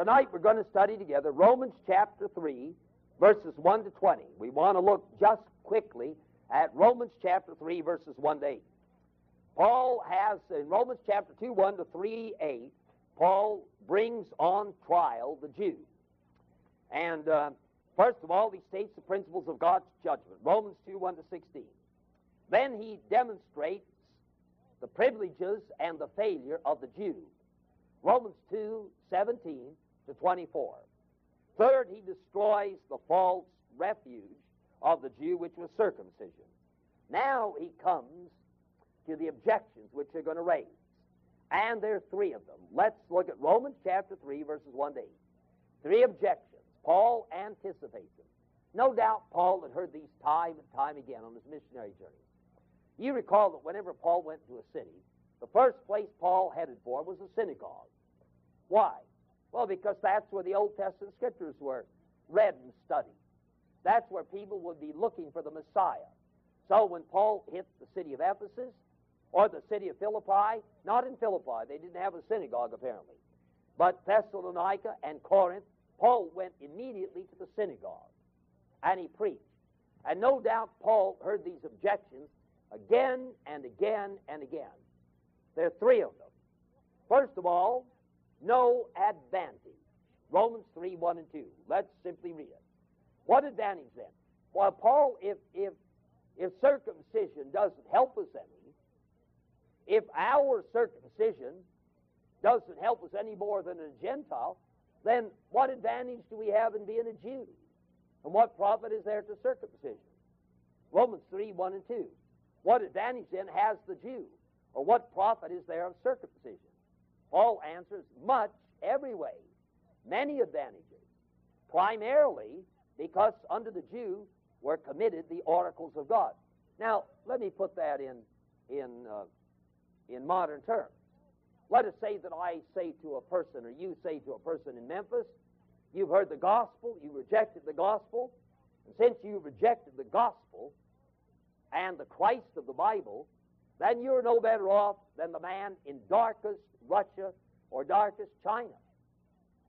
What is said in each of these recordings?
Tonight we're going to study together Romans chapter 3, verses 1 to 20. We want to look just quickly at Romans chapter 3, verses 1 to 8. Paul has, in Romans chapter 2, 1 to 3, 8, Paul brings on trial the Jew. And uh, first of all, he states the principles of God's judgment, Romans 2, 1 to 16. Then he demonstrates the privileges and the failure of the Jew. Romans 2, 17 to 24. Third, he destroys the false refuge of the Jew, which was circumcision. Now he comes to the objections which they're going to raise. And there are three of them. Let's look at Romans chapter 3, verses 1 to 8. Three objections. Paul anticipates them. No doubt Paul had heard these time and time again on his missionary journey. You recall that whenever Paul went to a city, the first place Paul headed for was a synagogue. Why? Well, because that's where the Old Testament scriptures were read and studied. That's where people would be looking for the Messiah. So when Paul hit the city of Ephesus or the city of Philippi, not in Philippi, they didn't have a synagogue apparently, but Thessalonica and Corinth, Paul went immediately to the synagogue and he preached. And no doubt Paul heard these objections again and again and again. There are three of them. First of all, no advantage. Romans 3, 1 and 2. Let's simply read it. What advantage then? Well, Paul, if, if, if circumcision doesn't help us any, if our circumcision doesn't help us any more than a Gentile, then what advantage do we have in being a Jew? And what profit is there to circumcision? Romans 3, 1 and 2. What advantage then has the Jew? Or what profit is there of circumcision? Paul answers, much every way, many advantages. Primarily because under the Jew were committed the oracles of God. Now, let me put that in, in, uh, in modern terms. Let us say that I say to a person, or you say to a person in Memphis, you've heard the gospel, you rejected the gospel, and since you rejected the gospel and the Christ of the Bible, then you're no better off than the man in darkest Russia or darkest China.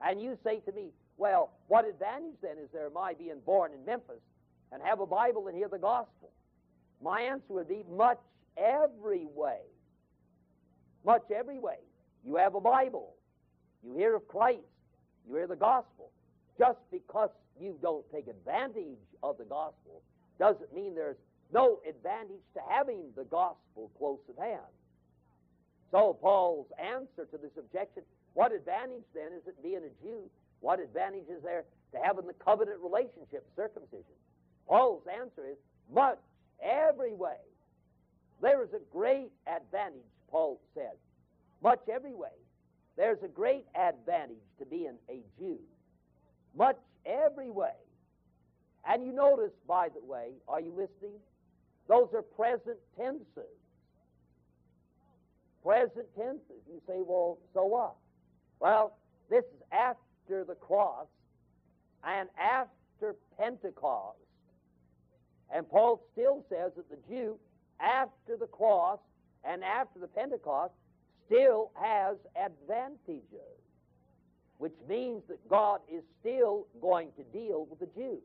And you say to me, well, what advantage then is there my being born in Memphis and have a Bible and hear the gospel? My answer would be much every way. Much every way. You have a Bible. You hear of Christ. You hear the gospel. Just because you don't take advantage of the gospel doesn't mean there's no advantage to having the gospel close at hand. So, Paul's answer to this objection what advantage then is it being a Jew? What advantage is there to having the covenant relationship, circumcision? Paul's answer is much, every way. There is a great advantage, Paul said. Much every way. There's a great advantage to being a Jew. Much every way. And you notice, by the way, are you listening? Those are present tenses. Present tenses. You say, well, so what? Well, this is after the cross and after Pentecost. And Paul still says that the Jew, after the cross and after the Pentecost, still has advantages, which means that God is still going to deal with the Jew.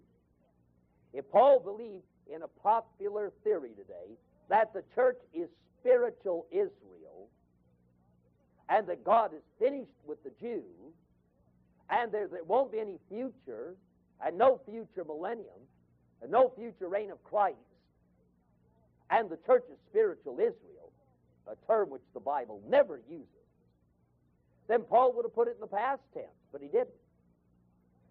If Paul believed in a popular theory today that the church is spiritual Israel and that God is finished with the Jews and there, there won't be any future and no future millennium and no future reign of Christ and the church is spiritual Israel, a term which the Bible never uses, then Paul would have put it in the past tense, but he didn't.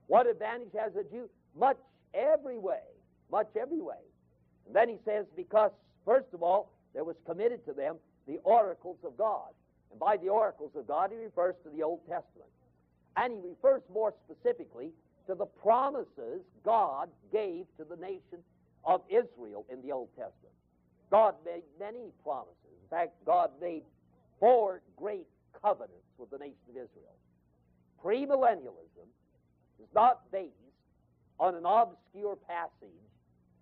What advantage has a Jew? Much every way much every way. And then he says, because, first of all, there was committed to them the oracles of God. And by the oracles of God, he refers to the Old Testament. And he refers more specifically to the promises God gave to the nation of Israel in the Old Testament. God made many promises. In fact, God made four great covenants with the nation of Israel. Premillennialism is not based on an obscure passage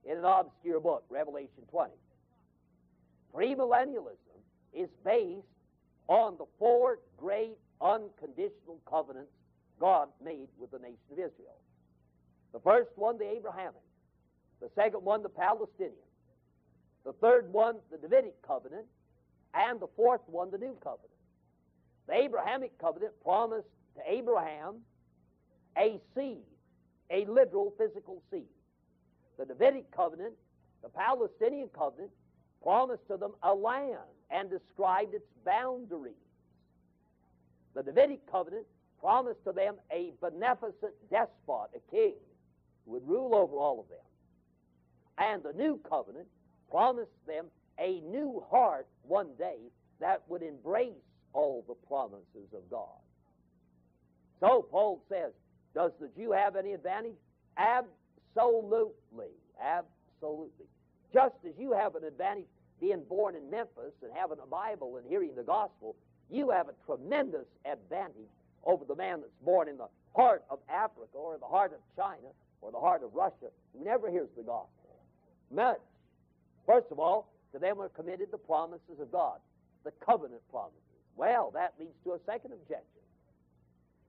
in an obscure book, Revelation 20. Premillennialism is based on the four great unconditional covenants God made with the nation of Israel. The first one, the Abrahamic. The second one, the Palestinian. The third one, the Davidic covenant. And the fourth one, the new covenant. The Abrahamic covenant promised to Abraham a seed, a literal physical seed. The Davidic covenant, the Palestinian covenant, promised to them a land and described its boundaries. The Davidic covenant promised to them a beneficent despot, a king, who would rule over all of them. And the new covenant promised them a new heart one day that would embrace all the promises of God. So Paul says, does the Jew have any advantage? Absolutely. Absolutely. Absolutely. Just as you have an advantage being born in Memphis and having a Bible and hearing the gospel, you have a tremendous advantage over the man that's born in the heart of Africa or the heart of China or the heart of Russia who never hears the gospel. Much. First of all, to them are committed the promises of God, the covenant promises. Well, that leads to a second objection.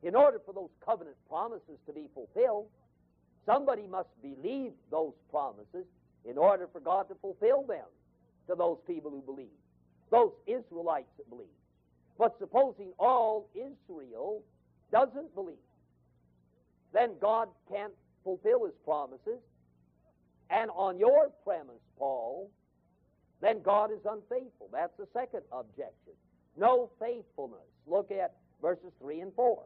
In order for those covenant promises to be fulfilled, somebody must believe those promises in order for God to fulfill them to those people who believe, those Israelites that believe. But supposing all Israel doesn't believe, then God can't fulfill his promises. And on your premise, Paul, then God is unfaithful. That's the second objection. No faithfulness. Look at verses 3 and 4.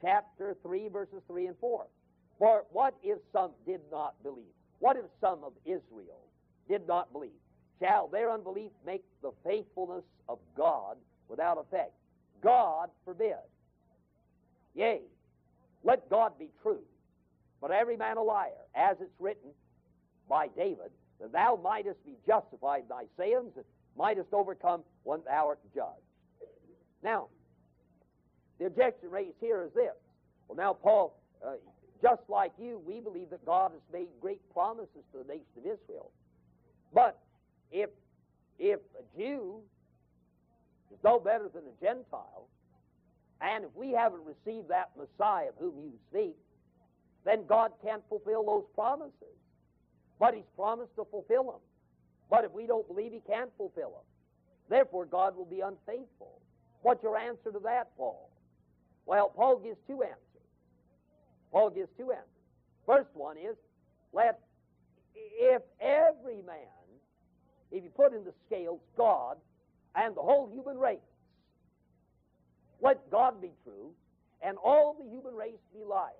Chapter 3, verses 3 and 4. For what if some did not believe? What if some of Israel did not believe? Shall their unbelief make the faithfulness of God without effect? God forbid. Yea, let God be true, but every man a liar, as it's written by David, that thou mightest be justified in thy sayings, and mightest overcome when thou art judged. Now, the objection raised here is this. Well, now, Paul, uh, just like you, we believe that God has made great promises to the nation of Israel. But if, if a Jew is no better than a Gentile, and if we haven't received that Messiah of whom you speak, then God can't fulfill those promises. But He's promised to fulfill them. But if we don't believe He can't fulfill them, therefore God will be unfaithful. What's your answer to that, Paul? Well, Paul gives two answers. Paul gives two answers. First one is, let if every man, if you put in the scales God and the whole human race, let God be true and all the human race be liars,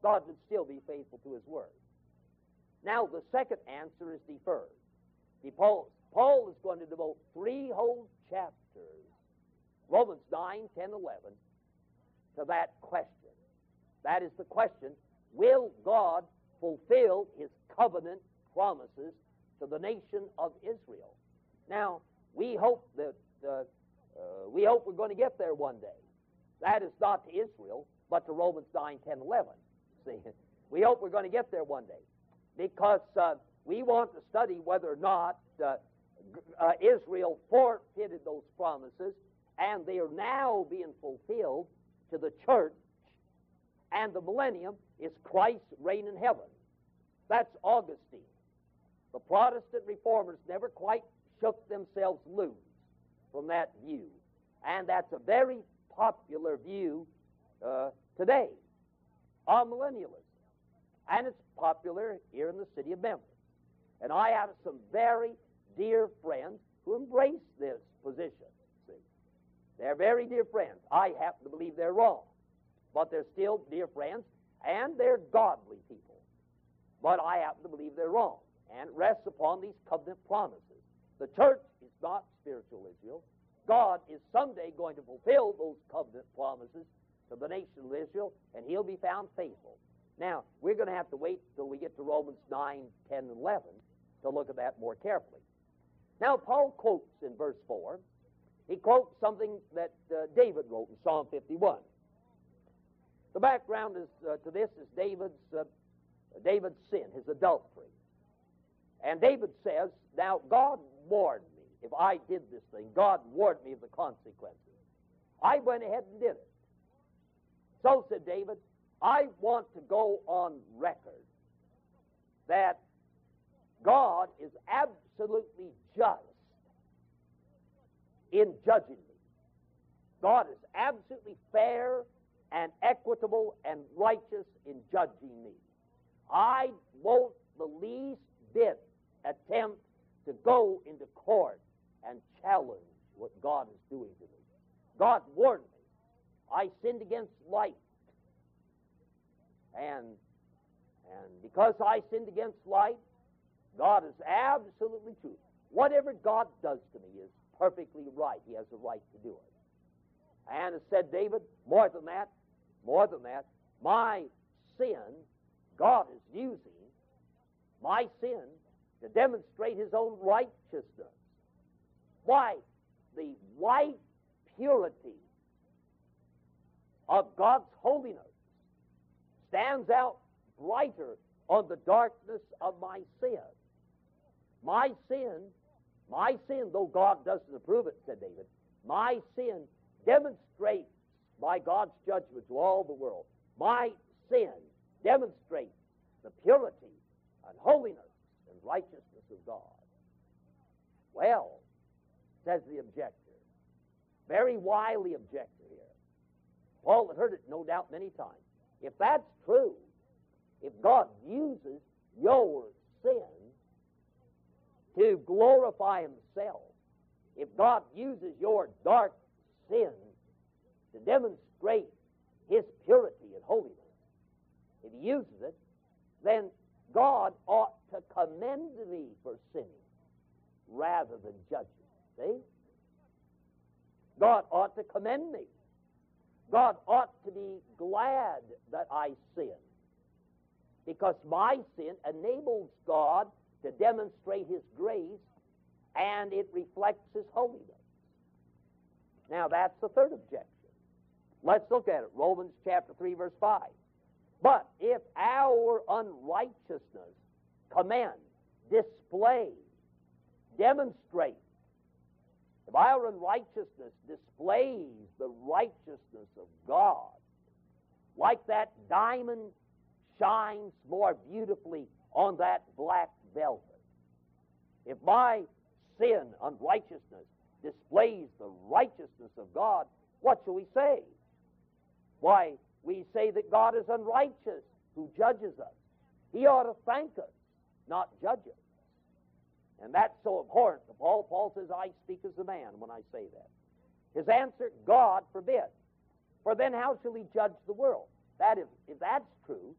God would still be faithful to his word. Now, the second answer is deferred. Paul, Paul is going to devote three whole chapters, Romans 9, 10, 11, to that question. That is the question Will God fulfill his covenant promises to the nation of Israel? Now, we hope that uh, uh, we hope we're going to get there one day. That is not to Israel, but to Romans 9, 10, 11. See, we hope we're going to get there one day because uh, we want to study whether or not uh, uh, Israel forfeited those promises and they are now being fulfilled to the church and the millennium is Christ's reign in heaven. That's Augustine. The Protestant reformers never quite shook themselves loose from that view. And that's a very popular view uh, today of millennialism. And it's popular here in the city of Memphis. And I have some very dear friends who embrace this position. See, they're very dear friends. I happen to believe they're wrong but they're still dear friends, and they're godly people. But I happen to believe they're wrong, and rests upon these covenant promises. The church is not spiritual Israel. God is someday going to fulfill those covenant promises to the nation of Israel, and he'll be found faithful. Now, we're going to have to wait till we get to Romans 9, 10, and 11 to look at that more carefully. Now, Paul quotes in verse 4, he quotes something that uh, David wrote in Psalm 51. The background is, uh, to this is David's, uh, David's sin, his adultery. And David says, Now God warned me if I did this thing, God warned me of the consequences. I went ahead and did it. So said David, I want to go on record that God is absolutely just in judging me. God is absolutely fair and equitable and righteous in judging me. I won't the least bit attempt to go into court and challenge what God is doing to me. God warned me. I sinned against light. And, and because I sinned against light, God is absolutely true. Whatever God does to me is perfectly right. He has a right to do it. And said David, more than that, more than that, my sin, God is using my sin to demonstrate his own righteousness. Why? The white purity of God's holiness stands out brighter on the darkness of my sin. My sin, my sin, though God doesn't approve it, said David, my sin demonstrates by God's judgment to all the world. My sin demonstrates the purity and holiness and righteousness of God. Well, says the objector, very wily objector here. Paul had heard it no doubt many times. If that's true, if God uses your sin to glorify himself, if God uses your dark sin to demonstrate his purity and holiness, if he uses it, then God ought to commend me for sinning rather than judge me. See? God ought to commend me. God ought to be glad that I sin because my sin enables God to demonstrate His grace and it reflects His holiness. Now, that's the third objection. Let's look at it. Romans chapter 3, verse 5. But if our unrighteousness commend, display, demonstrate, if our unrighteousness displays the righteousness of God, like that diamond shines more beautifully on that black velvet, if my sin, unrighteousness, displays the righteousness of God, what shall we say? Why, we say that God is unrighteous who judges us. He ought to thank us, not judge us. And that's so abhorrent to Paul. Paul says, I speak as a man when I say that. His answer, God forbid. For then how shall he judge the world? That is, if, that's true,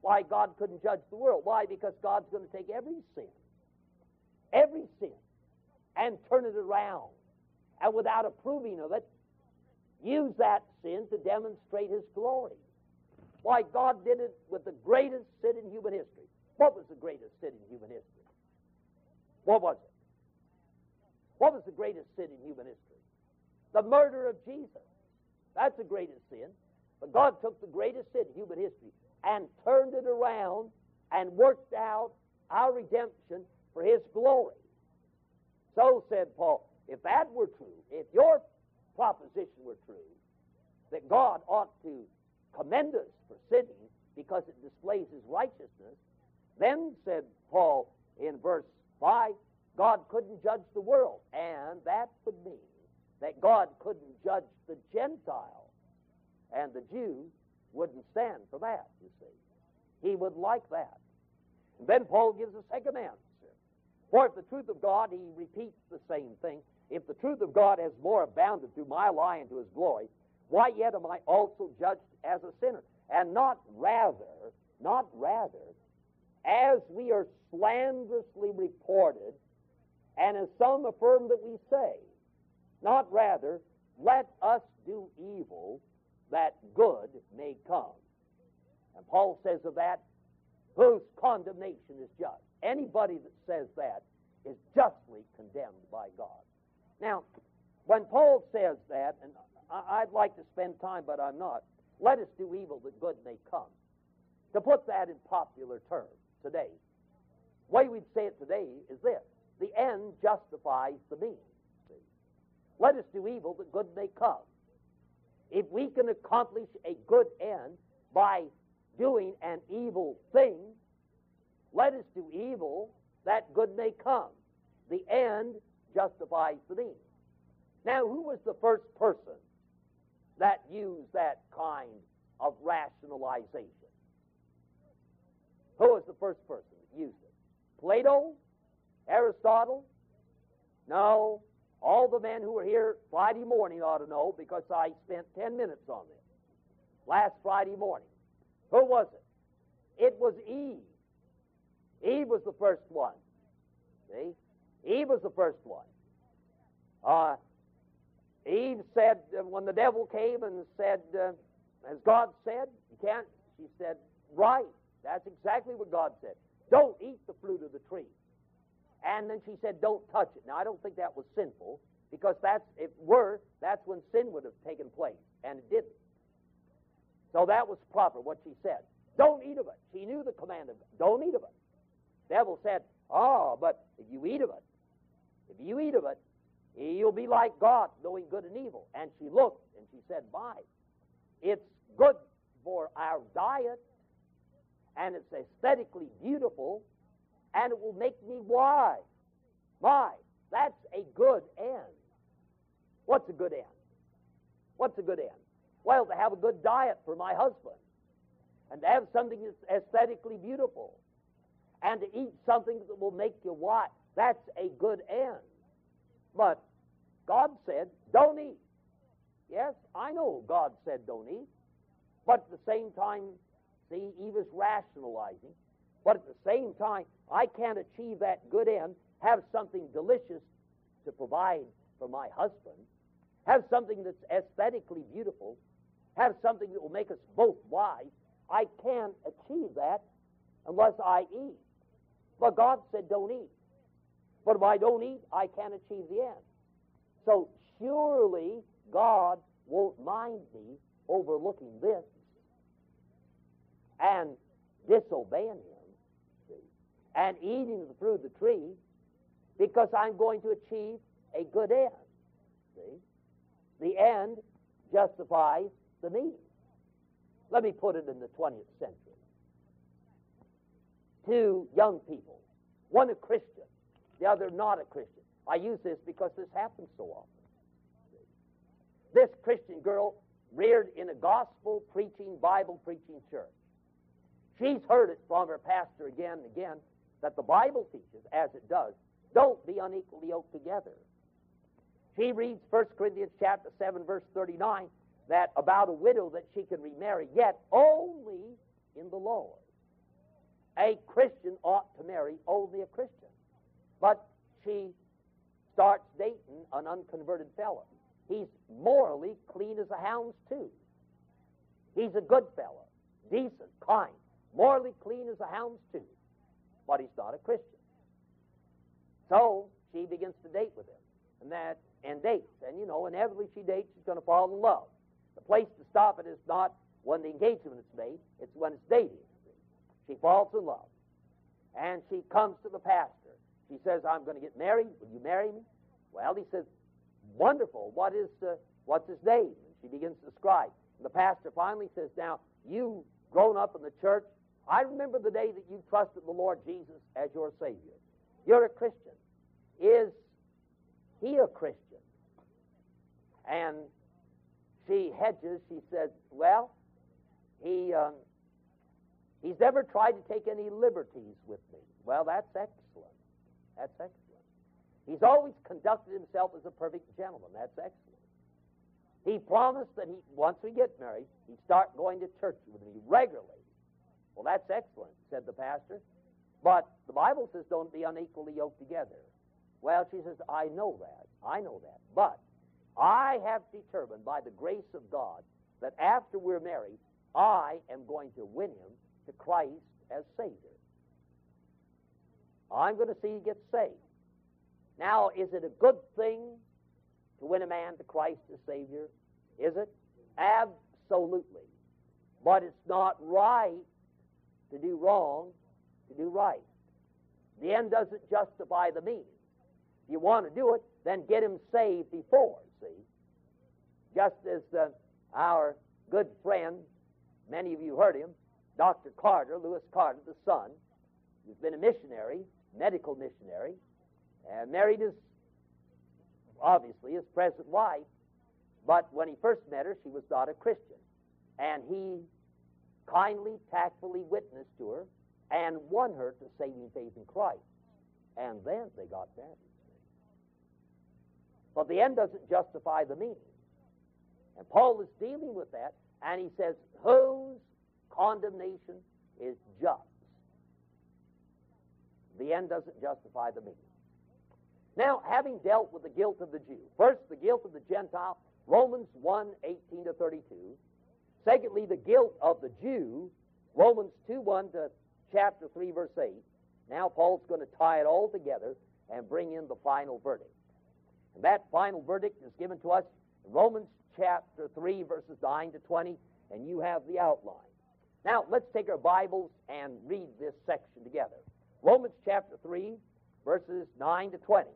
why God couldn't judge the world. Why? Because God's going to take every sin, every sin, and turn it around. And without approving of it, use that sin to demonstrate his glory. Why, God did it with the greatest sin in human history. What was the greatest sin in human history? What was it? What was the greatest sin in human history? The murder of Jesus. That's the greatest sin. But God took the greatest sin in human history and turned it around and worked out our redemption for His glory. So said Paul, if that were true, if your proposition were true, that God ought to commend us for sinning because it displays His righteousness, then, said Paul in verse 5, God couldn't judge the world. And that would mean that God couldn't judge the Gentile. And the Jew wouldn't stand for that, you see. He would like that. And then Paul gives a second answer. For if the truth of God, he repeats the same thing, if the truth of God has more abounded through my lie into his glory, why yet am I also judged as a sinner? And not rather, not rather, as we are slanderously reported, and as some affirm that we say, not rather, let us do evil that good may come. And Paul says of that, whose condemnation is just. Anybody that says that is justly condemned by God. Now, when Paul says that, and I'd like to spend time, but I'm not, let us do evil that good may come. To put that in popular terms today, the way we'd say it today is this the end justifies the means. Let us do evil that good may come. if we can accomplish a good end by doing an evil thing, let us do evil that good may come. The end justifies the means. Now, who was the first person that used that kind of rationalization? Who was the first person that used it? Plato? Aristotle? No. All the men who were here Friday morning ought to know because I spent 10 minutes on this last Friday morning. Who was it? It was Eve. Eve was the first one. See? Eve was the first one. Uh, Eve said, uh, when the devil came and said, uh, as God said, you can't, she said, right. That's exactly what God said. Don't eat the fruit of the tree. And then she said, don't touch it. Now, I don't think that was sinful because that's, if were, that's when sin would have taken place, and it didn't. So that was proper, what she said. Don't eat of it. She knew the command of God. Don't eat of it. The devil said, oh, but if you eat of it, if you eat of it, you'll be like God, knowing good and evil. And she looked and she said, My, it's good for our diet, and it's aesthetically beautiful, and it will make me wise. My, that's a good end. What's a good end? What's a good end? Well, to have a good diet for my husband, and to have something that's aesthetically beautiful, and to eat something that will make you wise. That's a good end. But God said, don't eat. Yes, I know God said don't eat. But at the same time, see, Eve is rationalizing. But at the same time, I can't achieve that good end, have something delicious to provide for my husband, have something that's aesthetically beautiful, have something that will make us both wise. I can't achieve that unless I eat. But God said, don't eat. But if I don't eat, I can't achieve the end. So surely God won't mind me overlooking this and disobeying Him and eating the fruit of the tree because I'm going to achieve a good end. See? The end justifies the means. Let me put it in the 20th century. Two young people, one a Christian, the other not a Christian. I use this because this happens so often. This Christian girl reared in a gospel preaching, Bible preaching church. She's heard it from her pastor again and again that the Bible teaches, as it does, don't be unequally yoked together. She reads 1 Corinthians chapter 7, verse 39, that about a widow that she can remarry, yet only in the Lord. A Christian ought to marry only a Christian. But she starts dating an unconverted fellow. He's morally clean as a hound's tooth. He's a good fellow, decent, kind, morally clean as a hound's tooth, but he's not a Christian. So she begins to date with him, and that and dates, and you know, inevitably she dates. She's going to fall in love. The place to stop it is not when the engagement is made; it's when it's dating. She falls in love, and she comes to the pastor she says, I'm going to get married. Will you marry me? Well, he says, wonderful. What is, uh, what's his name? And she begins to describe. And the pastor finally says, now, you grown up in the church, I remember the day that you trusted the Lord Jesus as your Savior. You're a Christian. Is he a Christian? And she hedges. She says, well, he, um, he's never tried to take any liberties with me. Well, that's excellent. That's excellent. He's always conducted himself as a perfect gentleman. That's excellent. He promised that he, once we get married, he'd start going to church with me regularly. Well, that's excellent, said the pastor. But the Bible says don't be unequally yoked together. Well, she says, I know that. I know that. But I have determined by the grace of God that after we're married, I am going to win him to Christ as Savior. I'm going to see you get saved. Now, is it a good thing to win a man to Christ as Savior? Is it? Absolutely. But it's not right to do wrong to do right. The end doesn't justify the means. If you want to do it, then get him saved before, see? Just as uh, our good friend, many of you heard him, Dr. Carter, Lewis Carter, the son, who's been a missionary, medical missionary, and married his, obviously, his present wife. But when he first met her, she was not a Christian. And he kindly, tactfully witnessed to her and won her to saving faith in Christ. And then they got married. But the end doesn't justify the means. And Paul is dealing with that, and he says, Whose condemnation is just? The end doesn't justify the means. Now, having dealt with the guilt of the Jew, first the guilt of the Gentile, Romans 1 18 to 32. Secondly, the guilt of the Jew, Romans 2 1 to chapter 3, verse 8. Now, Paul's going to tie it all together and bring in the final verdict. And that final verdict is given to us in Romans chapter 3, verses 9 to 20, and you have the outline. Now, let's take our Bibles and read this section together. Romans chapter 3, verses 9 to 20.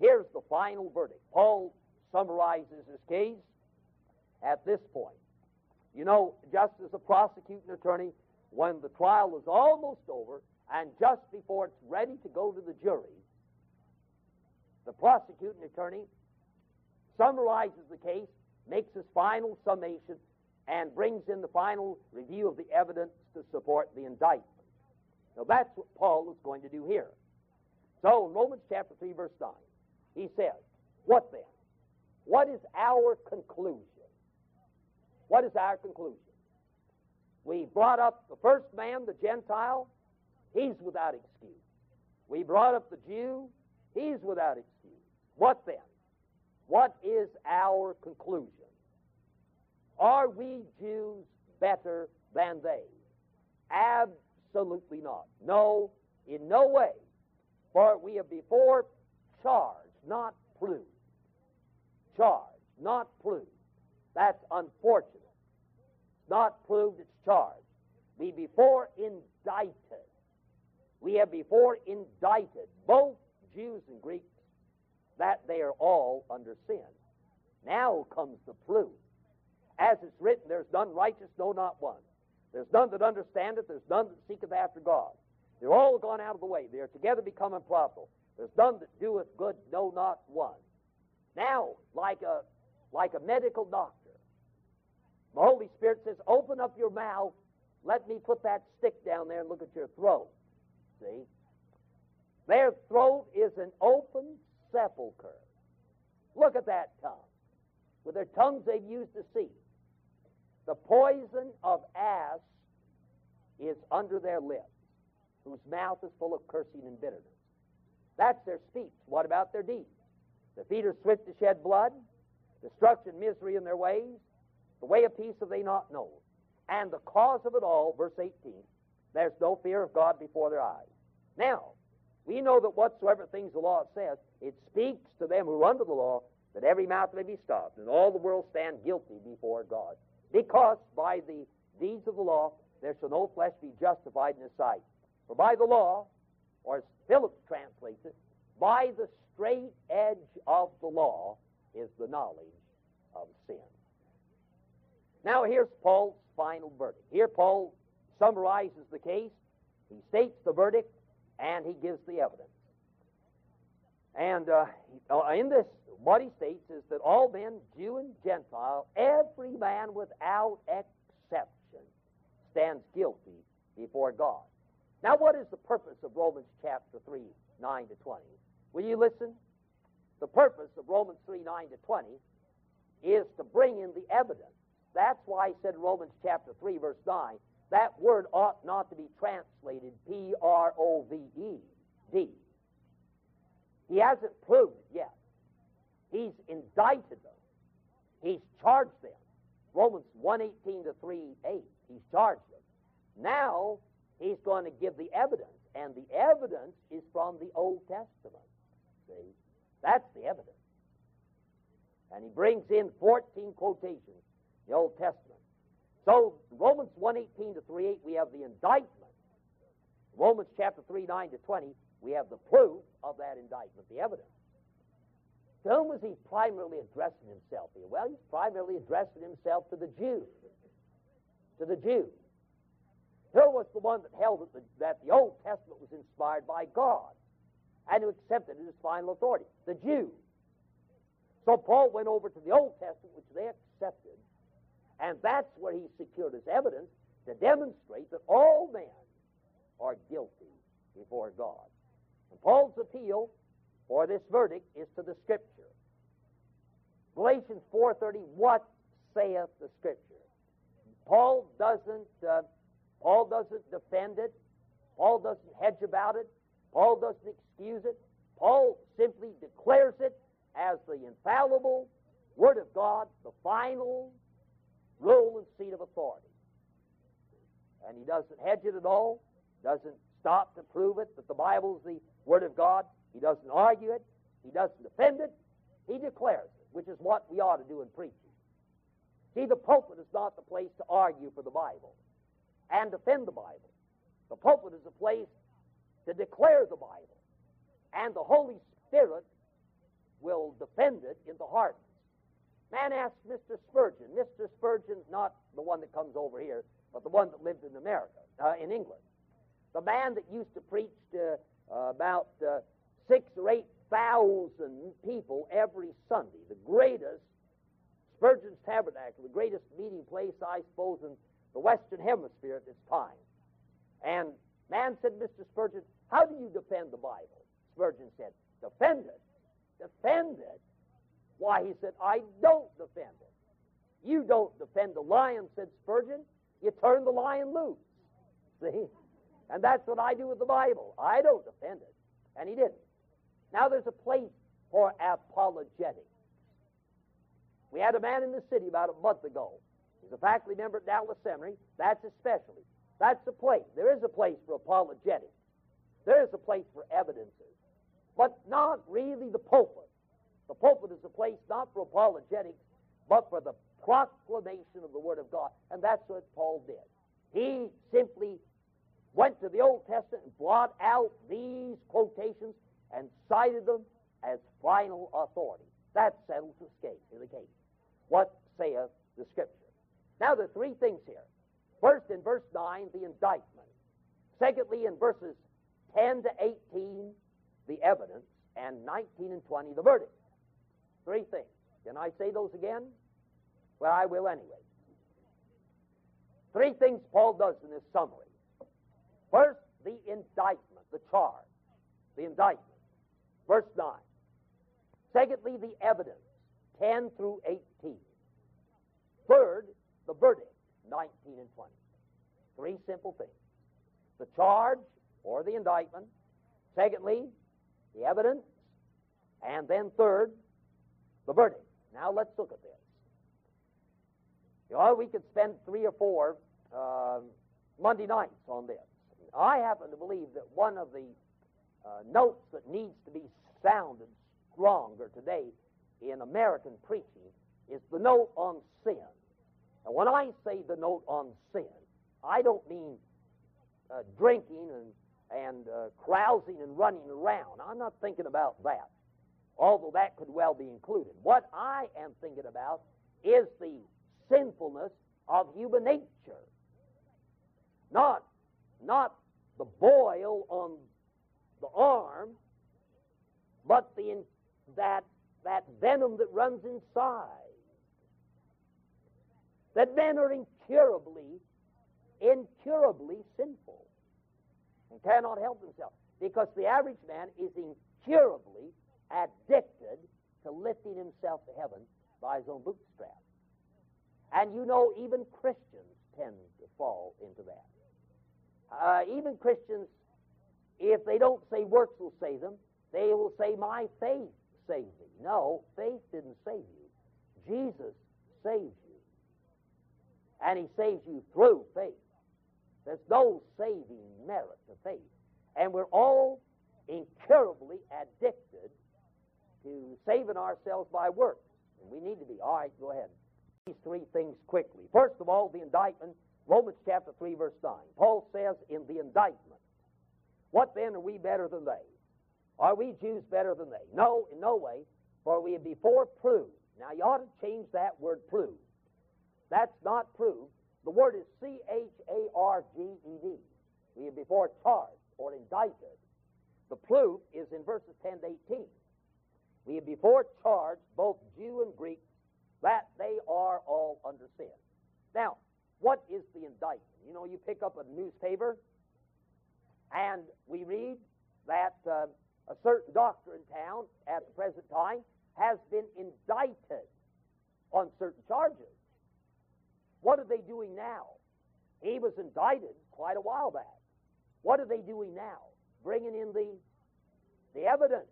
Here's the final verdict. Paul summarizes his case at this point. You know, just as a prosecuting attorney, when the trial is almost over and just before it's ready to go to the jury, the prosecuting attorney summarizes the case, makes his final summation, and brings in the final review of the evidence to support the indictment. Now, that's what Paul is going to do here. So, in Romans chapter 3, verse 9, he says, What then? What is our conclusion? What is our conclusion? We brought up the first man, the Gentile, he's without excuse. We brought up the Jew, he's without excuse. What then? What is our conclusion? Are we Jews better than they? Absolutely not. No, in no way. For we have before charged, not proved. Charged, not proved. That's unfortunate. Not proved, it's charged. We before indicted. We have before indicted both Jews and Greeks that they are all under sin. Now comes the proof. As it's written, there's none righteous, no, not one. There's none that understandeth, there's none that seeketh after God. They're all gone out of the way. They are together become unprofitable. There's none that doeth good, no, not one. Now, like a like a medical doctor, the Holy Spirit says, Open up your mouth, let me put that stick down there and look at your throat. See? Their throat is an open sepulchre. Look at that tongue. With their tongues they've used deceit. The poison of ass is under their lips, whose mouth is full of cursing and bitterness. That's their speech. What about their deeds? The feet are swift to shed blood, destruction, misery in their ways. The way of peace have they not known. And the cause of it all, verse 18, there's no fear of God before their eyes. Now, we know that whatsoever things the law says, it speaks to them who are under the law that every mouth may be stopped, and all the world stand guilty before God. Because by the deeds of the law there shall no flesh be justified in his sight. For by the law, or as Phillips translates it, by the straight edge of the law is the knowledge of sin. Now here's Paul's final verdict. Here Paul summarizes the case, he states the verdict, and he gives the evidence. And uh, uh, in this, what he states is that all men, Jew and Gentile, every man without exception, stands guilty before God. Now, what is the purpose of Romans chapter 3, 9 to 20? Will you listen? The purpose of Romans 3, 9 to 20 is to bring in the evidence. That's why I said Romans chapter 3, verse 9, that word ought not to be translated P R O V E D. He hasn't proved it yet. He's indicted them. He's charged them. Romans 118 to 3 8. He's charged them. Now he's going to give the evidence, and the evidence is from the Old Testament. See? That's the evidence. And he brings in 14 quotations, the Old Testament. So Romans 1:18 to 3:8 we have the indictment. Romans chapter 3 9 to 20 we have the proof of that indictment, the evidence. To whom was he primarily addressing himself here? Well, he's primarily addressing himself to the Jews. To the Jews. Who was the one that held that the, that the Old Testament was inspired by God and who accepted it as final authority? The Jews. So Paul went over to the Old Testament, which they accepted, and that's where he secured his evidence to demonstrate that all men are guilty before God. Paul's appeal for this verdict is to the Scripture. Galatians 4:30, what saith the Scripture? Paul doesn't uh, Paul doesn't defend it. Paul doesn't hedge about it. Paul doesn't excuse it. Paul simply declares it as the infallible Word of God, the final rule and seat of authority. And he doesn't hedge it at all, doesn't stop to prove it that the Bible is the Word of God. He doesn't argue it, he doesn't defend it, he declares it, which is what we ought to do in preaching. See, the pulpit is not the place to argue for the Bible and defend the Bible. The pulpit is a place to declare the Bible, and the Holy Spirit will defend it in the heart. Man asked Mr. Spurgeon. Mr. Spurgeon, not the one that comes over here, but the one that lived in America, uh, in England. The man that used to preach to about uh, six or eight thousand people every Sunday, the greatest Spurgeon's Tabernacle, the greatest meeting place, I suppose, in the Western Hemisphere at this time. And man said, Mr. Spurgeon, how do you defend the Bible? Spurgeon said, defend it. Defend it? Why, he said, I don't defend it. You don't defend the lion, said Spurgeon. You turn the lion loose. See? And that's what I do with the Bible. I don't defend it. And he didn't. Now there's a place for apologetics. We had a man in the city about a month ago. He's a faculty member at Dallas Seminary. That's especially. That's a place. There is a place for apologetics. There is a place for evidences. But not really the pulpit. The pulpit is a place not for apologetics, but for the proclamation of the Word of God. And that's what Paul did. He simply went to the Old Testament and brought out these quotations and cited them as final authority. That settles the case. The case. What saith the Scripture? Now, there are three things here. First, in verse 9, the indictment. Secondly, in verses 10 to 18, the evidence. And 19 and 20, the verdict. Three things. Can I say those again? Well, I will anyway. Three things Paul does in this summary. First, the indictment, the charge, the indictment. Verse 9. Secondly, the evidence, 10 through 18. Third, the verdict, 19 and 20. Three simple things. The charge or the indictment. Secondly, the evidence. And then third, the verdict. Now let's look at this. You know, we could spend three or four uh, Monday nights on this. I happen to believe that one of the uh, notes that needs to be sounded stronger today in American preaching is the note on sin. And when I say the note on sin, I don't mean uh, drinking and, and uh, carousing and running around. I'm not thinking about that, although that could well be included. What I am thinking about is the sinfulness of human nature. Not, not the boil on the arm, but the, that, that venom that runs inside. That men are incurably, incurably sinful and cannot help themselves. Because the average man is incurably addicted to lifting himself to heaven by his own bootstraps. And you know, even Christians tend to fall into that. Uh, even Christians, if they don't say works will save them, they will say, My faith saved me. No, faith didn't save you. Jesus saves you. And he saves you through faith. There's no saving merit to faith. And we're all incurably addicted to saving ourselves by works. And we need to be. All right, go ahead. These three things quickly. First of all, the indictment. Romans chapter 3, verse 9. Paul says in the indictment, What then are we better than they? Are we Jews better than they? No, in no way. For we are before proved. Now you ought to change that word proved. That's not proved. The word is C H A R G E D. We are before charged or indicted. The proof is in verses 10 to 18. We have before charged both Jew and Greek that they are all under sin. Now, what is the indictment? You know, you pick up a newspaper and we read that uh, a certain doctor in town at the present time has been indicted on certain charges. What are they doing now? He was indicted quite a while back. What are they doing now? Bringing in the, the evidence,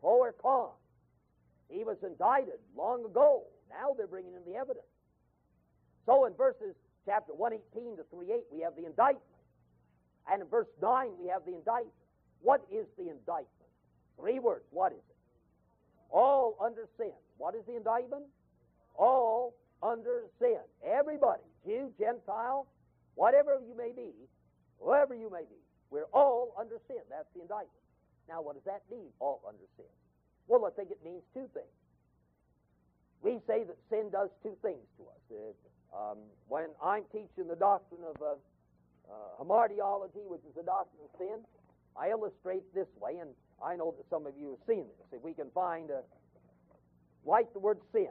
pro or con. He was indicted long ago. Now they're bringing in the evidence. So in verses chapter 118 to 38, we have the indictment. And in verse 9, we have the indictment. What is the indictment? Three words. What is it? All under sin. What is the indictment? All under sin. Everybody, Jew, Gentile, whatever you may be, whoever you may be, we're all under sin. That's the indictment. Now, what does that mean, all under sin? Well, I think it means two things. We say that sin does two things to us. Um, when I'm teaching the doctrine of uh, uh, hamartiology, which is the doctrine of sin, I illustrate this way, and I know that some of you have seen this. If we can find a, write the word sin,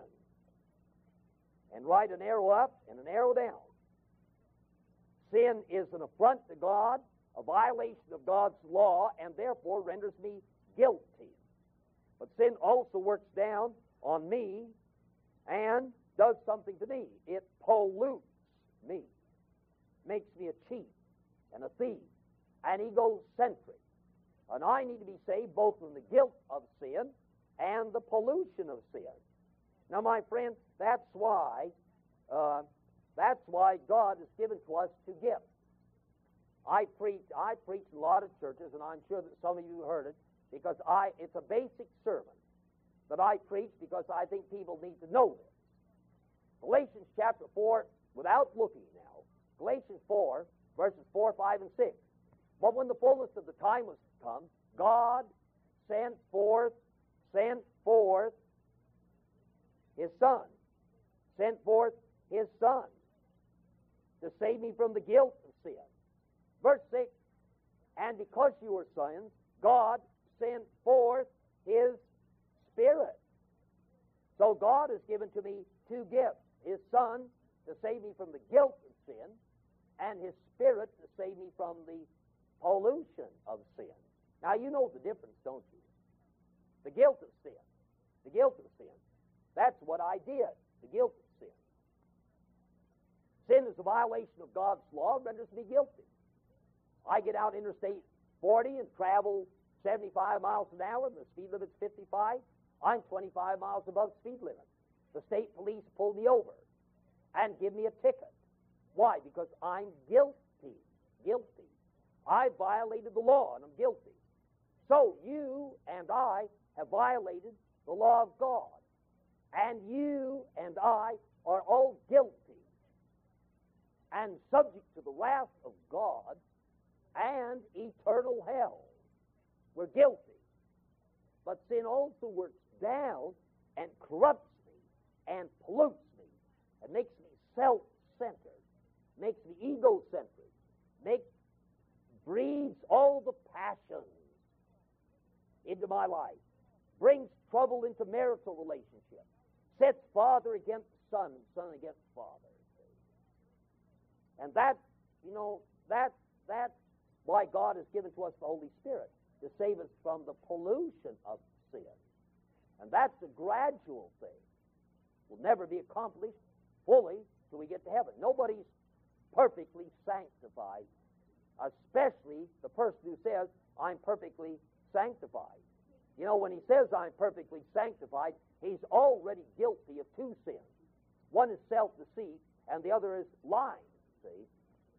and write an arrow up and an arrow down. Sin is an affront to God, a violation of God's law, and therefore renders me guilty. But sin also works down on me and does something to me. It pollutes me, makes me a cheat and a thief, and egocentric. And I need to be saved both from the guilt of sin and the pollution of sin. Now, my friend, that's why uh, that's why God has given to us two gifts. I preach I preach a lot of churches, and I'm sure that some of you heard it because I it's a basic sermon that I preach because I think people need to know this. Galatians chapter 4, without looking now, Galatians 4, verses 4, 5, and 6. But when the fullness of the time was come, God sent forth, sent forth his Son, sent forth his Son to save me from the guilt of sin. Verse 6 And because you are sons, God sent forth his Spirit. So God has given to me two gifts His Son to save me from the guilt of sin, and His Spirit to save me from the pollution of sin. Now, you know the difference, don't you? The guilt of sin. The guilt of sin. That's what I did. The guilt of sin. Sin is a violation of God's law, renders me guilty. I get out Interstate 40 and travel 75 miles an hour, and the speed limit's 55. I'm 25 miles above speed limit. The state police pull me over and give me a ticket. Why? Because I'm guilty. Guilty. I violated the law and I'm guilty. So you and I have violated the law of God. And you and I are all guilty and subject to the wrath of God and eternal hell. We're guilty. But sin also works down and corrupts and pollutes me and makes me self-centered, makes me egocentric, makes breeds all the passions into my life, brings trouble into marital relationships, sets father against son son against father. And that, you know, that that's why God has given to us the Holy Spirit to save us from the pollution of sin. And that's a gradual thing. Will never be accomplished fully till we get to heaven. Nobody's perfectly sanctified, especially the person who says, I'm perfectly sanctified. You know, when he says, I'm perfectly sanctified, he's already guilty of two sins. One is self deceit, and the other is lying, see?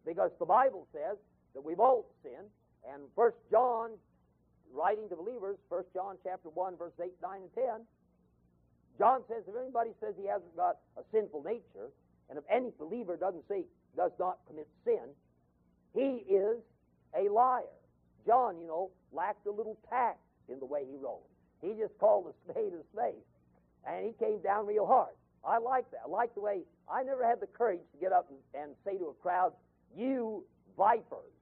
Because the Bible says that we've all sinned, and First John writing to believers, 1 John chapter 1, verse 8, 9, and 10, John says if anybody says he hasn't got a sinful nature, and if any believer doesn't say does not commit sin, he is a liar. John, you know, lacked a little tact in the way he wrote. He just called a spade a spade. and he came down real hard. I like that. I like the way I never had the courage to get up and, and say to a crowd, "You vipers,"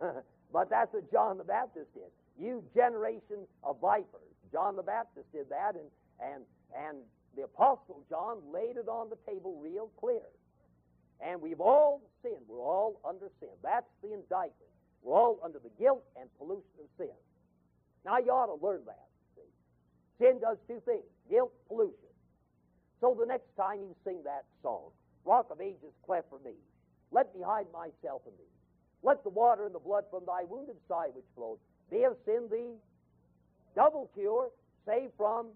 but that's what John the Baptist did. You generation of vipers. John the Baptist did that, and and and the apostle John laid it on the table real clear. And we've all sinned. We're all under sin. That's the indictment. We're all under the guilt and pollution of sin. Now you ought to learn that. See? Sin does two things: guilt, pollution. So the next time you sing that song, Rock of Ages, cleft for me. Let me hide myself in thee. Let the water and the blood from thy wounded side which flows be of sin thee double cure, save from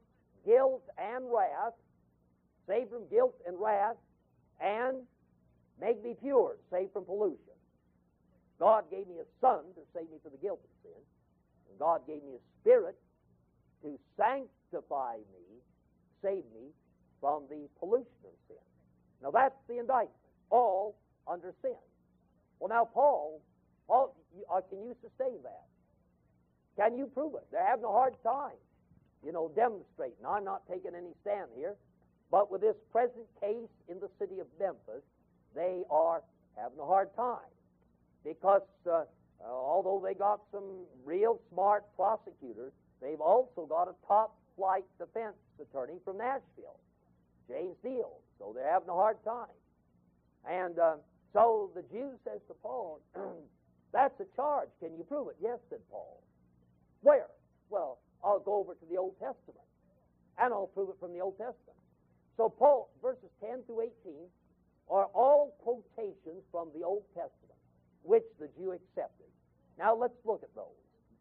guilt and wrath, save from guilt and wrath, and make me pure, save from pollution. God gave me a son to save me from the guilt of sin. And God gave me a spirit to sanctify me, save me from the pollution of sin. Now that's the indictment. All under sin. Well, now Paul, Paul, uh, can you sustain that? Can you prove it? They're having a hard time, you know, demonstrating. I'm not taking any stand here, but with this present case in the city of Memphis, they are having a hard time because uh, uh, although they got some real smart prosecutors, they've also got a top flight defense attorney from Nashville, James Neal. So they're having a hard time. And uh, so the Jew says to Paul, That's a charge. Can you prove it? Yes, said Paul. Where? Well, I'll go over to the Old Testament and I'll prove it from the Old Testament. So, Paul, verses 10 through 18 are all quotations from the Old Testament, which the Jew accepted. Now, let's look at those.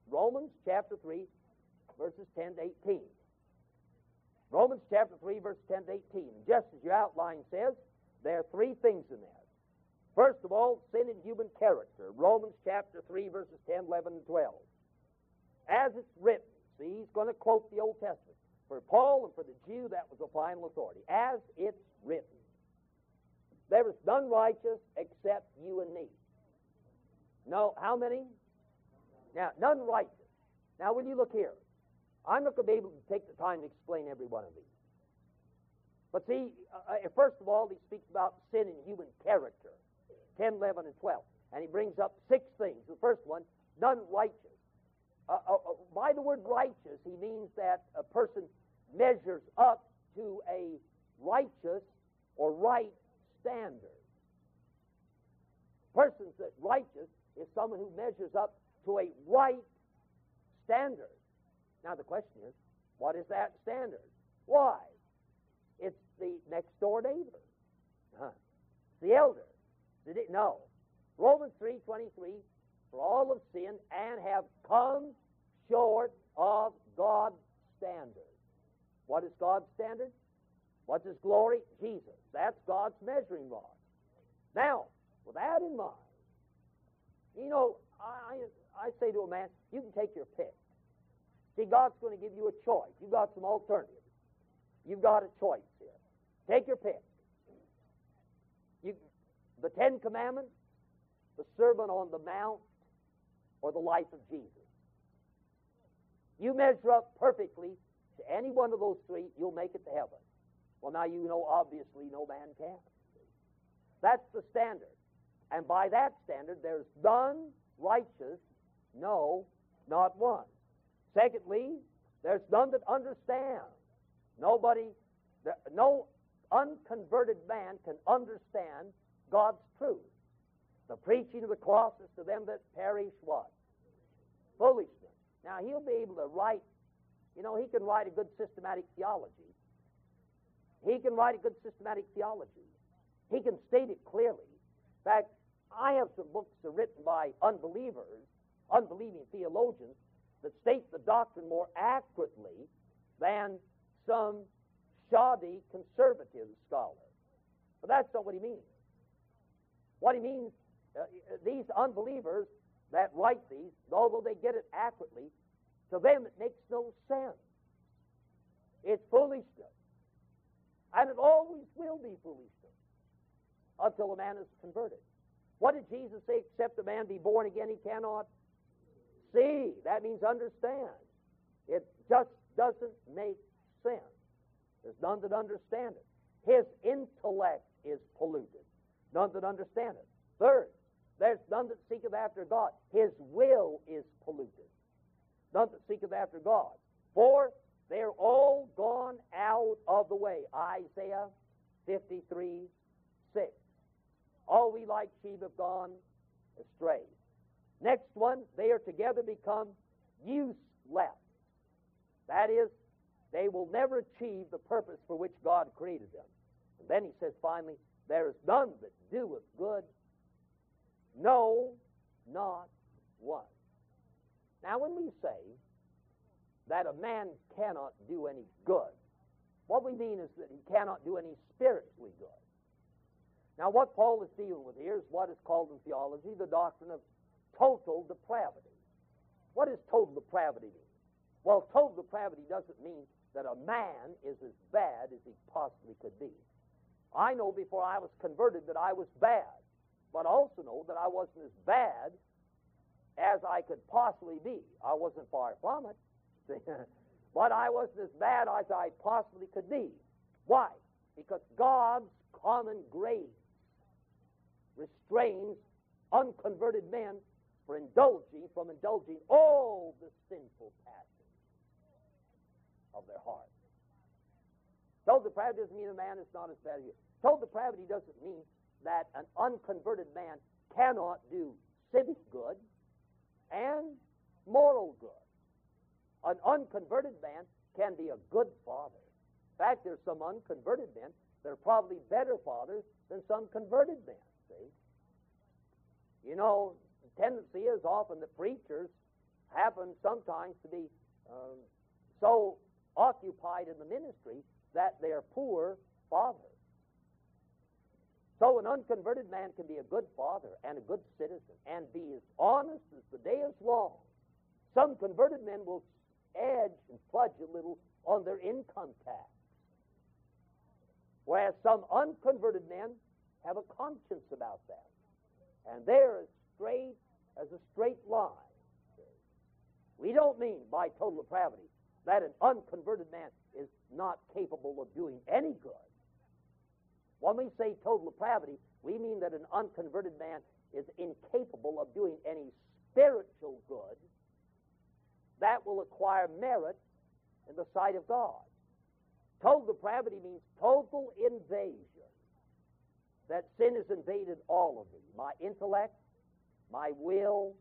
Romans chapter 3, verses 10 to 18. Romans chapter 3, verse 10 to 18. Just as your outline says, there are three things in there. First of all, sin in human character. Romans chapter 3, verses 10, 11, and 12. As it's written, see, he's going to quote the Old Testament. For Paul and for the Jew, that was the final authority. As it's written. There is none righteous except you and me. No, how many? Now, none righteous. Now, when you look here, I'm not going to be able to take the time to explain every one of these. But see, uh, uh first of all, he speaks about sin in human character 10, 11, and 12. And he brings up six things. The first one, none righteous. Uh, uh, uh by the word righteous, he means that a person measures up to a righteous or right standard. Persons that righteous is someone who measures up to a right standard. Now the question is, what is that standard? Why? It's the next door neighbor. Huh. The elder. It? No. Romans 3.23, for all of sin and have come short of God's standard. What is God's standard? What's his glory? Jesus. That's God's measuring rod. Now, with that in mind, you know, I, I say to a man, you can take your pick. See, God's going to give you a choice. You've got some alternatives. You've got a choice here. Take your pick. You, the Ten Commandments, the Sermon on the Mount, or the life of Jesus. You measure up perfectly to any one of those three, you'll make it to heaven. Well, now you know, obviously, no man can. That's the standard. And by that standard, there's none righteous, no, not one. Secondly, there's none that understand. Nobody, no unconverted man can understand God's truth. The preaching of the cross is to them that perish what? Foolishness. Now, he'll be able to write, you know, he can write a good systematic theology. He can write a good systematic theology. He can state it clearly. In fact, I have some books that are written by unbelievers, unbelieving theologians, that state the doctrine more accurately than some shoddy conservative scholar. But that's not what he means. What he means, uh, these unbelievers that write these, although they get it accurately, to them it makes no sense. It's foolishness. And it always will be foolishness until a man is converted. What did Jesus say? Except a man be born again, he cannot see. That means understand. It just doesn't make sense. There's none that understand it. His intellect is polluted. None that understand it. Third, there's none that seeketh after God. His will is polluted. None that seeketh after God. Fourth, they're all gone out of the way. Isaiah 53 6. All we like sheep have gone astray. Next one, they are together become useless. That is, they will never achieve the purpose for which God created them. And then he says finally, there is none that doeth good, no, not one. Now, when we say that a man cannot do any good, what we mean is that he cannot do any spiritually good. Now, what Paul is dealing with here is what is called in theology the doctrine of total depravity. What does total depravity mean? Well, total depravity doesn't mean that a man is as bad as he possibly could be. I know before I was converted that I was bad, but also know that I wasn't as bad as I could possibly be. I wasn't far from it, but I wasn't as bad as I possibly could be. Why? Because God's common grace restrains unconverted men for indulging from indulging all the sinful passions of their heart. Total depravity doesn't mean a man is not as bad as you. Total depravity doesn't mean that an unconverted man cannot do civic good and moral good. An unconverted man can be a good father. In fact, there's some unconverted men that are probably better fathers than some converted men. See? You know, the tendency is often that preachers happen sometimes to be um, so occupied in the ministry that they are poor fathers. So an unconverted man can be a good father and a good citizen and be as honest as the day is long. Some converted men will edge and fudge a little on their income tax. Whereas some unconverted men have a conscience about that. And they're as straight as a straight line. We don't mean by total depravity that an unconverted man is not capable of doing any good. When we say total depravity, we mean that an unconverted man is incapable of doing any spiritual good that will acquire merit in the sight of God. Total depravity means total invasion. That sin has invaded all of me my intellect, my will,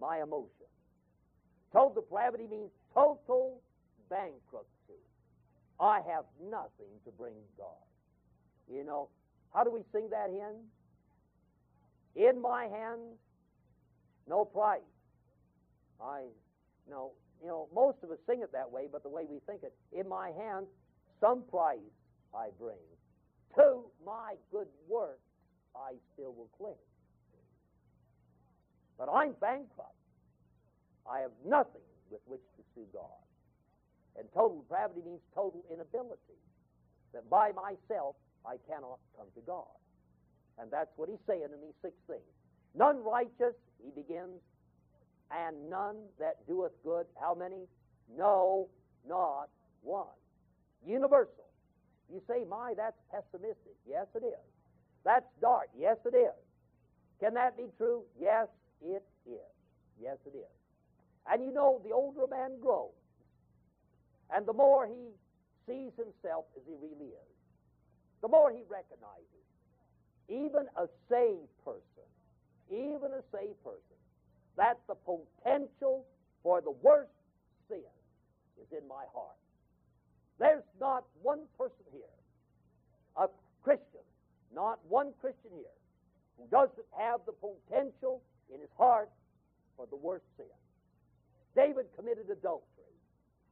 my emotion. Total depravity means total bankruptcy. I have nothing to bring God. You know, how do we sing that hymn? In my hands, no price. I know, you know, most of us sing it that way, but the way we think it, in my hands, some price I bring. To my good work, I still will cling. But I'm bankrupt. I have nothing with which to sue God. And total depravity means total inability. That by myself I cannot come to God. And that's what he's saying in these six things. None righteous, he begins, and none that doeth good. How many? No, not one. Universal. You say, my, that's pessimistic. Yes, it is. That's dark. Yes, it is. Can that be true? Yes, it is. Yes, it is. And you know, the older a man grows, and the more he sees himself as he really is, the more he recognizes even a saved person, even a saved person, that the potential for the worst sin is in my heart. There's not one person here, a Christian, not one Christian here, who doesn't have the potential in his heart for the worst sin. David committed adultery,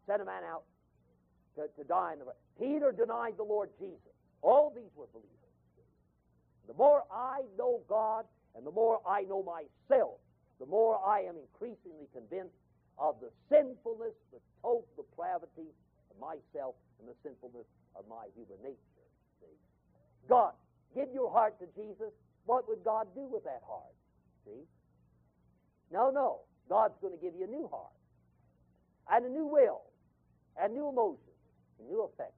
sent a man out to, to die in the Peter denied the Lord Jesus. All these were believers. The more I know God and the more I know myself, the more I am increasingly convinced of the sinfulness, the total depravity of myself and the sinfulness of my human nature. See? God, give your heart to Jesus. What would God do with that heart? See? No, no. God's going to give you a new heart and a new will and new emotions and new affection.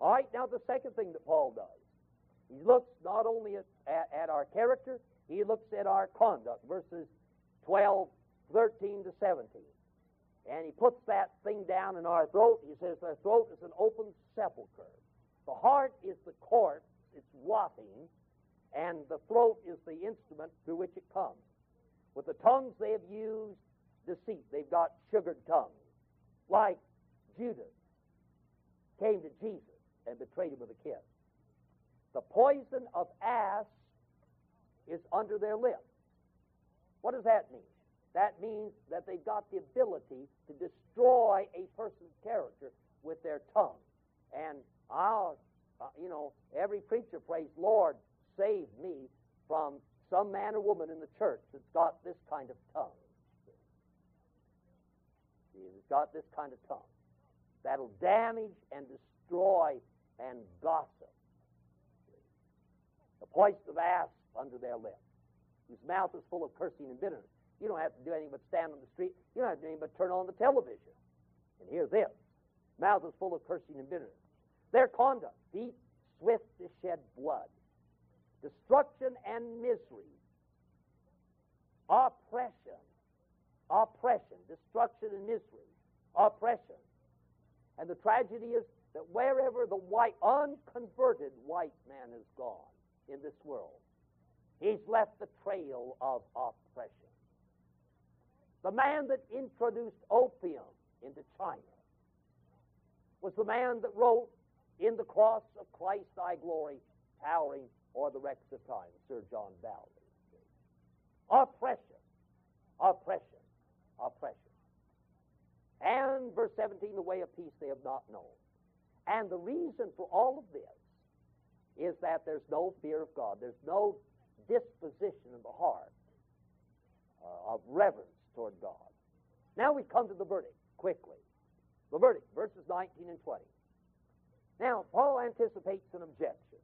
All right, now the second thing that Paul does, he looks not only at, at, at our character, he looks at our conduct, verses 12, 13 to 17. And he puts that thing down in our throat. He says our throat is an open sepulchre. The heart is the corpse, it's rotting, and the throat is the instrument through which it comes. With the tongues they have used deceit. They've got sugared tongues. Like Judas came to Jesus and betrayed him with a kiss. The poison of ass is under their lips. What does that mean? That means that they've got the ability to destroy a person's character with their tongue. And I'll, uh, you know, every preacher prays, Lord, save me from some man or woman in the church that's got this kind of tongue. He's got this kind of tongue that'll damage and destroy and gossip. The poison of asp under their lips, whose mouth is full of cursing and bitterness. You don't have to do anything but stand on the street. You don't have to do anything but turn on the television and hear this. Mouth is full of cursing and bitterness. Their conduct, deep, swift to shed blood, destruction and misery, oppression, oppression, destruction and misery, oppression. And the tragedy is that wherever the white, unconverted white man has gone in this world, he's left the trail of oppression. The man that introduced opium into China was the man that wrote, In the cross of Christ thy glory, towering o'er the wrecks of time, Sir John Bowring. Oppression, oppression, oppression. And verse 17, the way of peace they have not known. And the reason for all of this is that there's no fear of God. There's no disposition in the heart uh, of reverence toward God. Now we come to the verdict quickly. The verdict, verses 19 and 20. Now, Paul anticipates an objection.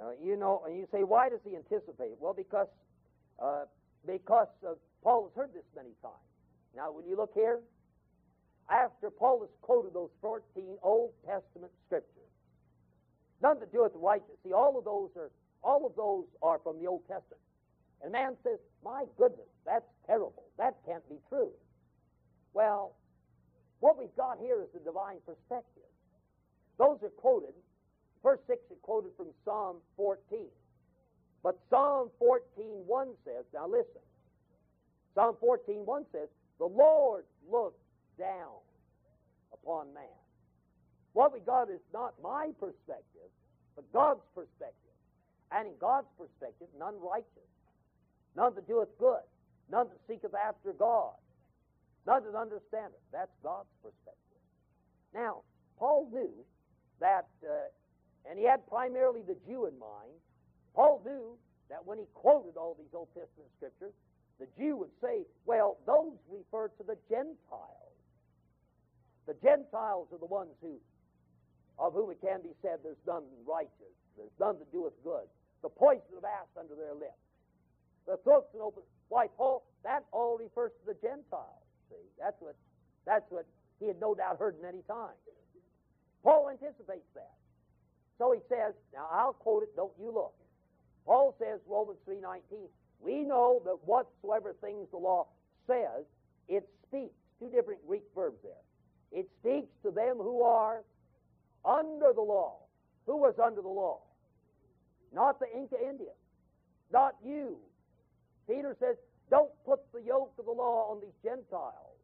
Uh, you know, and you say, why does he anticipate? Well, because uh, because uh, Paul has heard this many times. Now, when you look here, after Paul has quoted those 14 Old Testament scriptures, none to do with the righteous. See, all of those are all of those are from the Old Testament. And man says, My goodness, that's terrible. That can't be true. Well, what we've got here is the divine perspective. Those are quoted. Verse 6 is quoted from Psalm 14. But Psalm 14.1 says, now listen, Psalm 14.1 says, the Lord looks down upon man. What we got is not my perspective, but God's perspective. And in God's perspective, none righteous none that doeth good, none that seeketh after God, none that understandeth. That's God's perspective. Now, Paul knew that, uh, and he had primarily the Jew in mind. Paul knew that when he quoted all these Old Testament scriptures, the Jew would say, well, those refer to the Gentiles. The Gentiles are the ones who, of whom it can be said, there's none righteous, there's none that doeth good. The poison of asp under their lips the throats and open. Why, Paul, that all refers to the Gentiles. See, that's what that's what he had no doubt heard many times. Paul anticipates that. So he says, now I'll quote it, don't you look. Paul says, Romans 3.19, we know that whatsoever things the law says, it speaks. Two different Greek verbs there. It speaks to them who are under the law. Who was under the law? Not the Inca Indian. Not you. Peter says, don't put the yoke of the law on these Gentiles.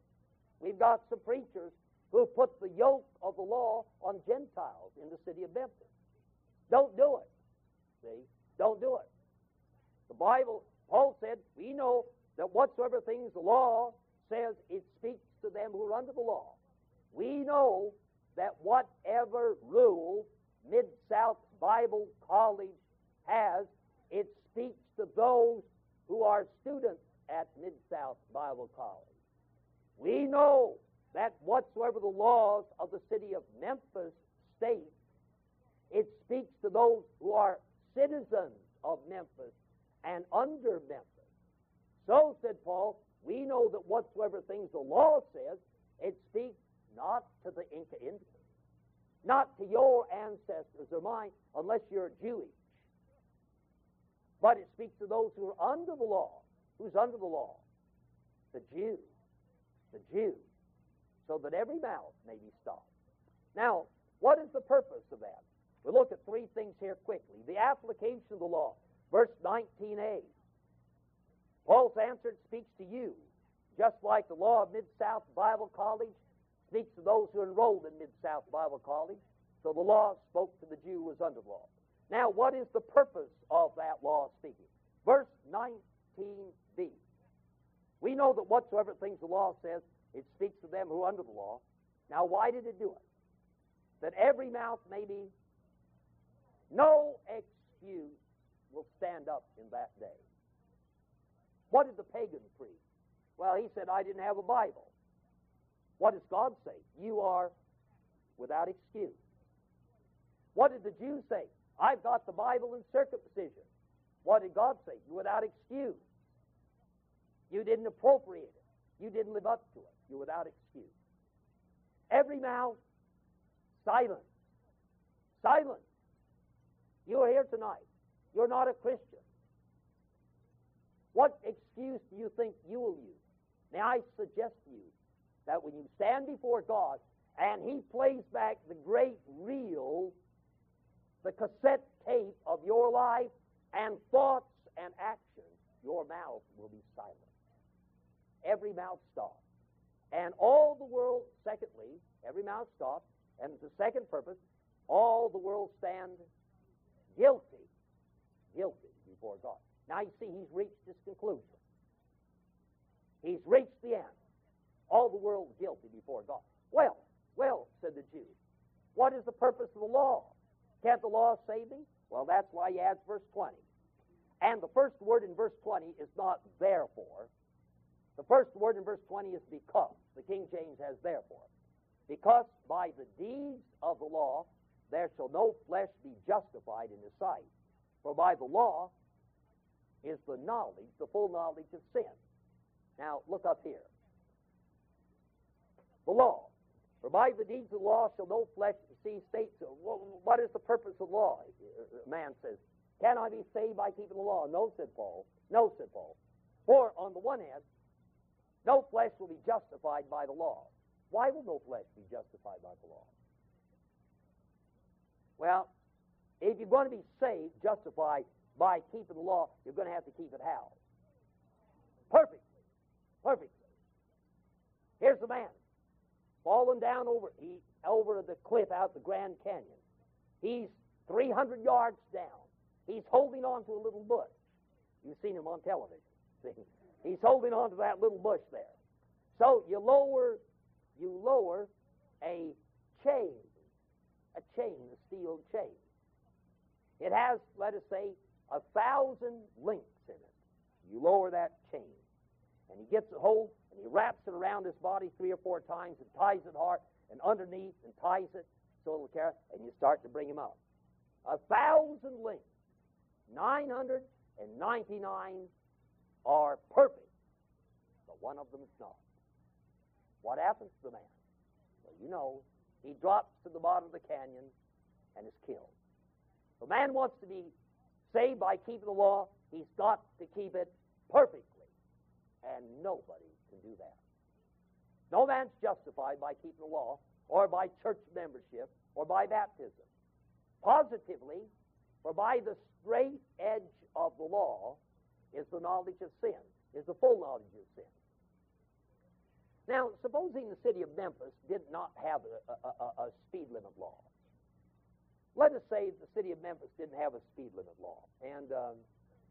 We've got some preachers who put the yoke of the law on Gentiles in the city of Memphis. Don't do it. See? Don't do it. The Bible, Paul said, we know that whatsoever things the law says, it speaks to them who are under the law. We know that whatever rule Mid South Bible College has, it speaks to those who are students at Mid South Bible College. We know that whatsoever the laws of the city of Memphis state, it speaks to those who are citizens of Memphis and under Memphis. So, said Paul, we know that whatsoever things the law says, it speaks not to the Inca Indians, not to your ancestors or mine, unless you're Jewish. But it speaks to those who are under the law. Who's under the law? The Jew. The Jew. So that every mouth may be stopped. Now, what is the purpose of that? We'll look at three things here quickly. The application of the law. Verse 19a. Paul's answer speaks to you, just like the law of Mid South Bible College speaks to those who enrolled in Mid South Bible College. So the law spoke to the Jew who was under the law. Now, what is the purpose of that law speaking? Verse 19b. We know that whatsoever things the law says, it speaks to them who are under the law. Now, why did it do it? That every mouth may be, no excuse will stand up in that day. What did the pagan preach? Well, he said, I didn't have a Bible. What does God say? You are without excuse. What did the Jews say? I've got the Bible in circumcision. What did God say? You're without excuse. You didn't appropriate it. You didn't live up to it. You're without excuse. Every mouth, silence. Silence. You're here tonight. You're not a Christian. What excuse do you think you will use? May I suggest to you that when you stand before God and He plays back the great reel, the cassette tape of your life and thoughts and actions, your mouth will be silent. Every mouth stops. And all the world, secondly, every mouth stops. And the second purpose, all the world stand guilty. Guilty before God. Now you see, he's reached his conclusion. He's reached the end. All the world guilty before God. Well, well, said the Jew, what is the purpose of the law? Can't the law save me? Well, that's why he adds verse 20. And the first word in verse 20 is not therefore. The first word in verse 20 is because. The King James has therefore. Because by the deeds of the law there shall no flesh be justified in his sight. For by the law is the knowledge, the full knowledge of sin. Now, look up here. The law. For by the deeds of the law shall no flesh see states. Uh, what is the purpose of law? Uh, man says, Can I be saved by keeping the law? No, said Paul. No, said Paul. For on the one hand, no flesh will be justified by the law. Why will no flesh be justified by the law? Well, if you're going to be saved, justified by keeping the law, you're going to have to keep it how? Perfectly. Perfectly. Here's the man fallen down over he, over the cliff out the Grand Canyon. He's 300 yards down. He's holding on to a little bush. You've seen him on television. See? He's holding on to that little bush there. So you lower, you lower a chain, a chain, a steel chain. It has, let us say, a thousand links in it. You lower that chain, and he gets a hold, and he wraps it around his body three or four times and ties it hard, and underneath and ties it so it'll carry, and you start to bring him up. A thousand links, 999 are perfect, but one of them is not. What happens to the man? Well, you know, he drops to the bottom of the canyon and is killed. If a man wants to be saved by keeping the law, he's got to keep it perfectly. And nobody can do that. No man's justified by keeping the law or by church membership or by baptism. Positively, for by the straight edge of the law is the knowledge of sin, is the full knowledge of sin. Now, supposing the city of Memphis did not have a, a, a, speed limit law. Let us say the city of Memphis didn't have a speed limit law. And um,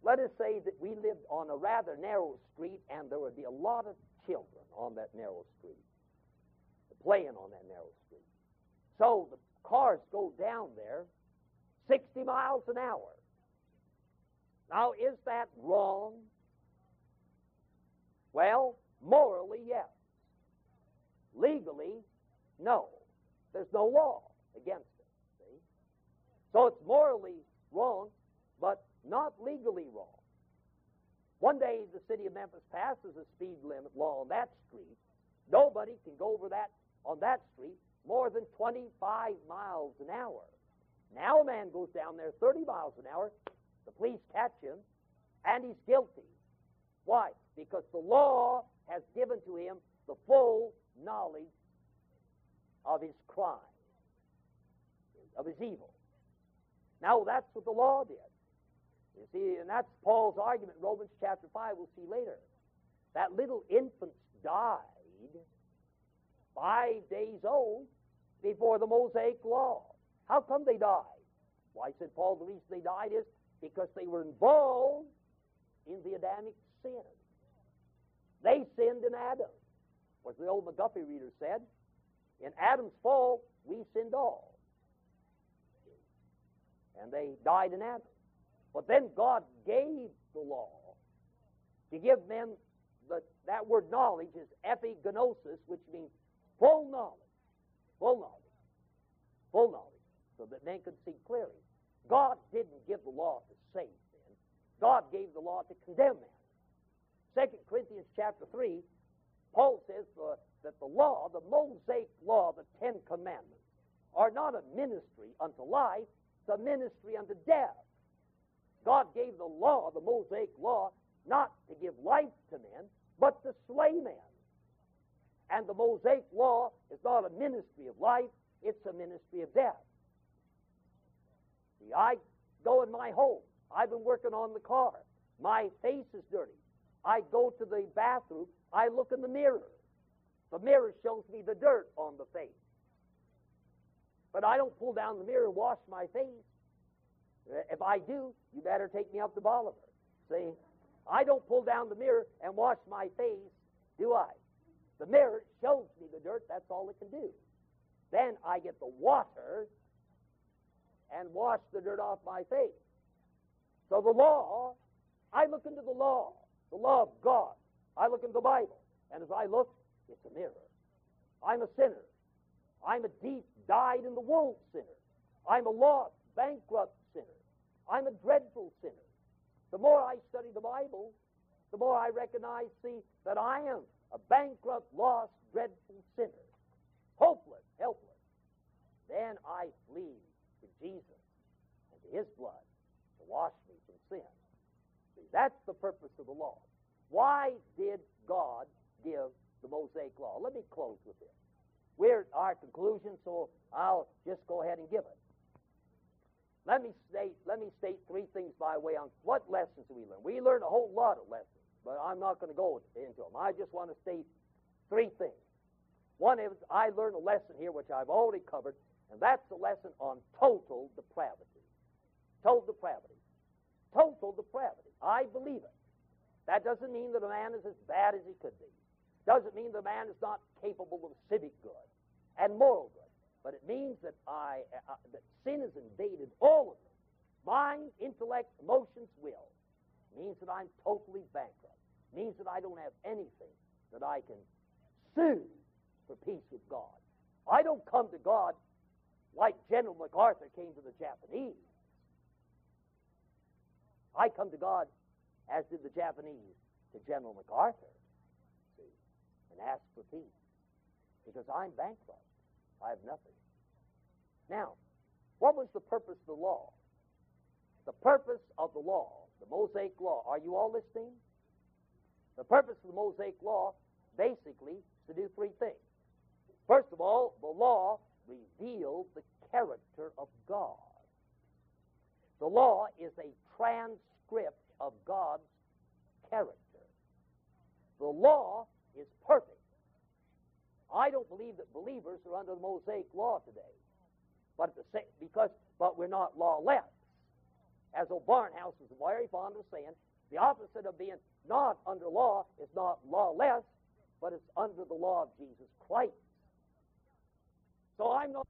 let us say that we lived on a rather narrow street and there would be a lot of children on that narrow street, playing on that narrow street. So the cars go down there 60 miles an hour. Now, is that wrong? Well, morally, yes. Legally, no. There's no law against it. See? So it's morally wrong, but not legally wrong. One day, the city of Memphis passes a speed limit law on that street. Nobody can go over that on that street more than 25 miles an hour. Now a man goes down there 30 miles an hour, the police catch him, and he's guilty. Why? Because the law has given to him the full knowledge of his crime, of his evil. Now, that's what the law did. You see, and that's Paul's argument in Romans chapter 5, we'll see later. That little infant died five days old before the Mosaic law. How come they died? Why, said Paul, the reason they died is because they were involved in the Adamic sin. They sinned in Adam. As the old McGuffey reader said, in Adam's fall, we sinned all. And they died in Adam. But then God gave the law to give men the, that word knowledge is epignosis, which means full knowledge. Full knowledge. Full knowledge. So that men could see clearly. God didn't give the law to save men. God gave the law to condemn men. Second Corinthians chapter 3, Paul says uh, that the law, the Mosaic law, the Ten Commandments, are not a ministry unto life, it's a ministry unto death. God gave the law, the Mosaic law, not to give life to men, but to slay men. And the Mosaic law is not a ministry of life, it's a ministry of death. See, I go in my home. I've been working on the car. My face is dirty. I go to the bathroom. I look in the mirror. The mirror shows me the dirt on the face. But I don't pull down the mirror and wash my face. Uh, if I do, you better take me up to Bolivar. See? I don't pull down the mirror and wash my face, do I? The mirror shows me the dirt, that's all it can do. Then I get the water and wash the dirt off my face. So the law, I look into the law, the law of God. I look into the Bible, and as I look, it's a mirror. I'm a sinner. I'm a deep, dyed in the wool sinner. I'm a lost, bankrupt. I'm a dreadful sinner. The more I study the Bible, the more I recognize, see, that I am a bankrupt, lost, dreadful sinner, hopeless, helpless. Then I flee to Jesus and to His blood to wash me from sin. See, that's the purpose of the law. Why did God give the Mosaic law? Let me close with this. We're at our conclusion, so I'll just go ahead and give it. Let me state, let me state three things by way on what lessons we learn. We learned a whole lot of lessons, but I'm not going to go into them. I just want to state three things. One is I learned a lesson here which I've already covered, and that's the lesson on total depravity. Total depravity. Total depravity. I believe it. That doesn't mean that a man is as bad as he could be. Doesn't mean a man is not capable of civic good and moral good. But it means that I uh, uh, that sin has invaded all of me. Mind, intellect, emotions, will. It means that I'm totally bankrupt. It means that I don't have anything that I can sue for peace with God. I don't come to God like General MacArthur came to the Japanese. I come to God as did the Japanese to General MacArthur see, and ask for peace because I'm bankrupt. I have nothing. Now, what was the purpose of the law? The purpose of the law, the Mosaic law, are you all listening? The purpose of the Mosaic law basically is to do three things. First of all, the law revealed the character of God. The law is a transcript of God's character. The law is perfect. I don't believe that believers are under the Mosaic law today. But the same, because, but we're not lawless. As old Barnhouse is very fond of saying, the opposite of being not under law is not lawless, but it's under the law of Jesus Christ. So I'm not.